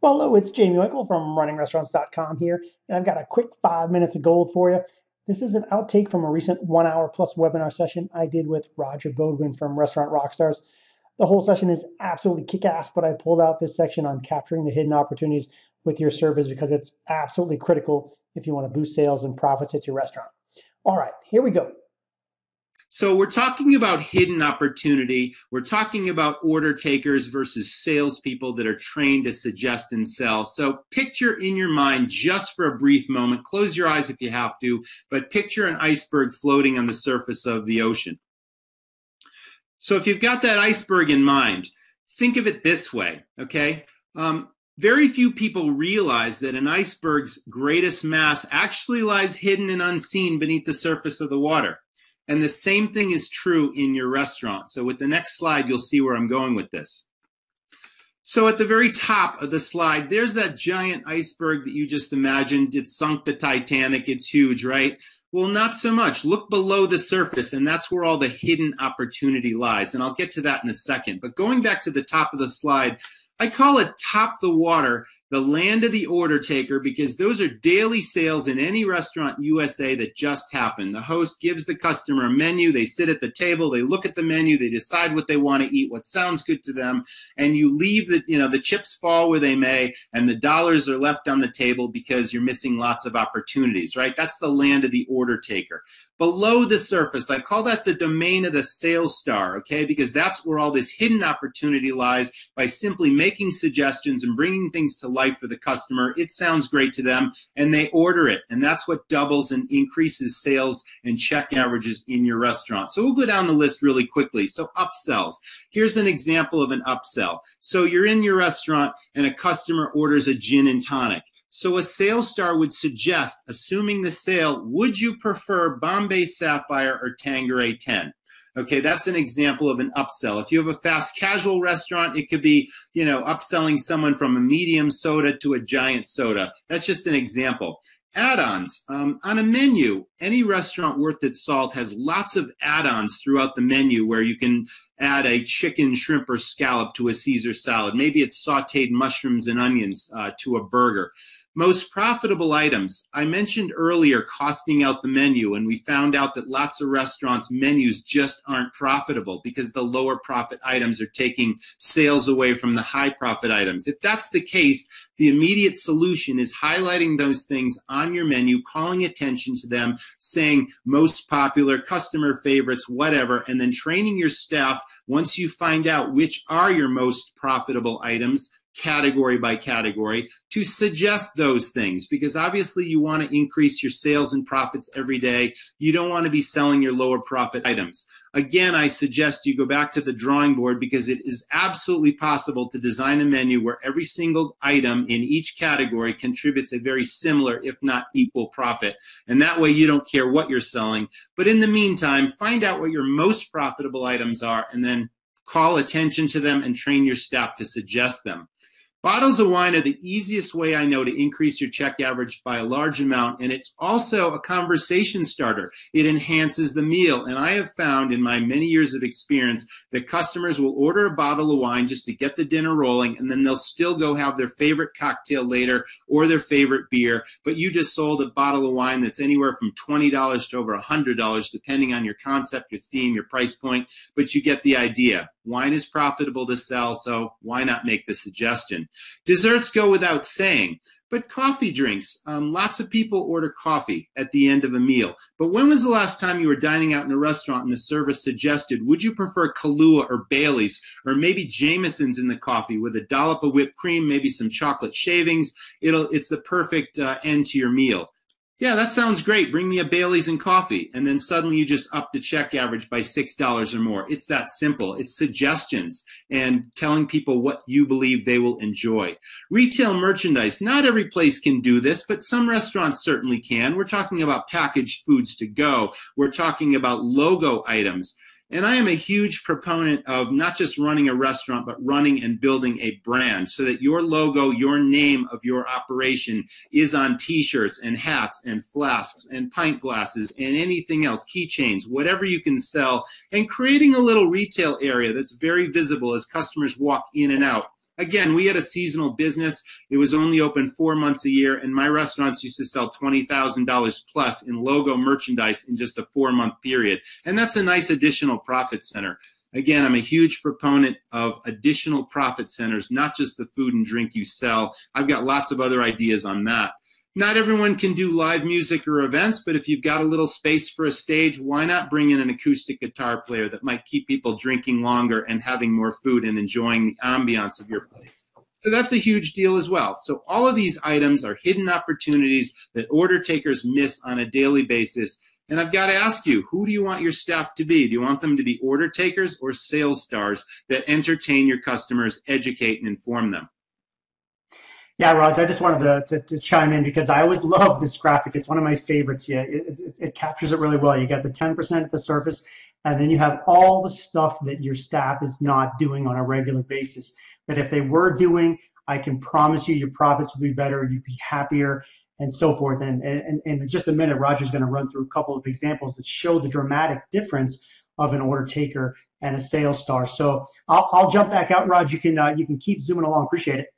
Well, hello, it's Jaime Oikle from runningrestaurants.com here, and I've got a quick five minutes of gold for you. This is an outtake from a recent one hour plus webinar session I did with Roger Beaudoin from Restaurant Rockstars. The whole session is absolutely kick ass, but I pulled out this section on capturing the hidden opportunities with your service because it's absolutely critical if you want to boost sales and profits at your restaurant. All right, here we go. So we're talking about hidden opportunity. We're talking about order takers versus salespeople that are trained to suggest and sell. So picture in your mind just for a brief moment, close your eyes if you have to, but picture an iceberg floating on the surface of the ocean. So if you've got that iceberg in mind, think of it this way, okay? Um, very few people realize that an iceberg's greatest mass actually lies hidden and unseen beneath the surface of the water. And the same thing is true in your restaurant. So with the next slide, you'll see where I'm going with this. So at the very top of the slide, there's that giant iceberg that you just imagined. It sunk the Titanic. It's huge, right? Well, not so much. Look below the surface, and that's where all the hidden opportunity lies. And I'll get to that in a second. But going back to the top of the slide, I call it top the water the land of the order taker because those are daily sales in any restaurant USA that just happen. The host gives the customer a menu, they sit at the table, they look at the menu, they decide what they want to eat, what sounds good to them, and you leave the you know the chips fall where they may and the dollars are left on the table because you're missing lots of opportunities, right? That's the land of the order taker. Below the surface, I call that the domain of the sales star, okay? Because that's where all this hidden opportunity lies by simply making suggestions and bringing things to life for the customer. It sounds great to them and they order it. And that's what doubles and increases sales and check averages in your restaurant. So we'll go down the list really quickly. So upsells. Here's an example of an upsell. So you're in your restaurant and a customer orders a gin and tonic. So a sales star would suggest, assuming the sale, would you prefer Bombay Sapphire or Tanqueray 10? Okay, that's an example of an upsell. If you have a fast casual restaurant, it could be, you know, upselling someone from a medium soda to a giant soda. That's just an example. Add-ons um, on a menu. Any restaurant worth its salt has lots of add-ons throughout the menu where you can add a chicken, shrimp, or scallop to a Caesar salad. Maybe it's sautéed mushrooms and onions uh, to a burger. Most profitable items. I mentioned earlier costing out the menu, and we found out that lots of restaurants' menus just aren't profitable because the lower profit items are taking sales away from the high profit items. If that's the case, the immediate solution is highlighting those things on your menu, calling attention to them, saying most popular, customer favorites, whatever, and then training your staff once you find out which are your most profitable items category by category to suggest those things because obviously you want to increase your sales and profits every day. You don't want to be selling your lower profit items. Again, I suggest you go back to the drawing board because it is absolutely possible to design a menu where every single item in each category contributes a very similar, if not equal profit. And that way you don't care what you're selling. But in the meantime, find out what your most profitable items are and then call attention to them and train your staff to suggest them. Bottles of wine are the easiest way I know to increase your check average by a large amount, and it's also a conversation starter. It enhances the meal, and I have found in my many years of experience that customers will order a bottle of wine just to get the dinner rolling, and then they'll still go have their favorite cocktail later or their favorite beer. But you just sold a bottle of wine that's anywhere from $20 to over $100, depending on your concept, your theme, your price point, but you get the idea. Wine is profitable to sell, so why not make the suggestion? Desserts go without saying, but coffee drinks. Um, lots of people order coffee at the end of a meal. But when was the last time you were dining out in a restaurant and the service suggested, would you prefer Kahlua or Bailey's or maybe Jameson's in the coffee with a dollop of whipped cream, maybe some chocolate shavings? It'll, it's the perfect uh, end to your meal yeah, that sounds great. Bring me a Bailey's and coffee. And then suddenly you just up the check average by $6 or more. It's that simple. It's suggestions and telling people what you believe they will enjoy. Retail merchandise. Not every place can do this, but some restaurants certainly can. We're talking about packaged foods to go. We're talking about logo items. And I am a huge proponent of not just running a restaurant, but running and building a brand so that your logo, your name of your operation is on t shirts and hats and flasks and pint glasses and anything else, keychains, whatever you can sell, and creating a little retail area that's very visible as customers walk in and out again, we had a seasonal business. It was only open four months a year, and my restaurants used to sell $20,000 plus in logo merchandise in just a four month period. And that's a nice additional profit center. Again, I'm a huge proponent of additional profit centers, not just the food and drink you sell. I've got lots of other ideas on that. Not everyone can do live music or events, but if you've got a little space for a stage, why not bring in an acoustic guitar player that might keep people drinking longer and having more food and enjoying the ambiance of your place? So that's a huge deal as well. So all of these items are hidden opportunities that order takers miss on a daily basis. And I've got to ask you, who do you want your staff to be? Do you want them to be order takers or sales stars that entertain your customers, educate, and inform them? Yeah, Raj, I just wanted to, to, to, chime in because I always love this graphic. It's one of my favorites. Yeah, it, it, it captures it really well. You got the 10% at the surface, and then you have all the stuff that your staff is not doing on a regular basis. That if they were doing, I can promise you your profits would be better, you'd be happier, and so forth. And, and, and in just a minute, Roger's going to run through a couple of examples that show the dramatic difference of an order taker and a sales star. So I'll, I'll jump back out, Raj. You can uh, you can keep zooming along. Appreciate it.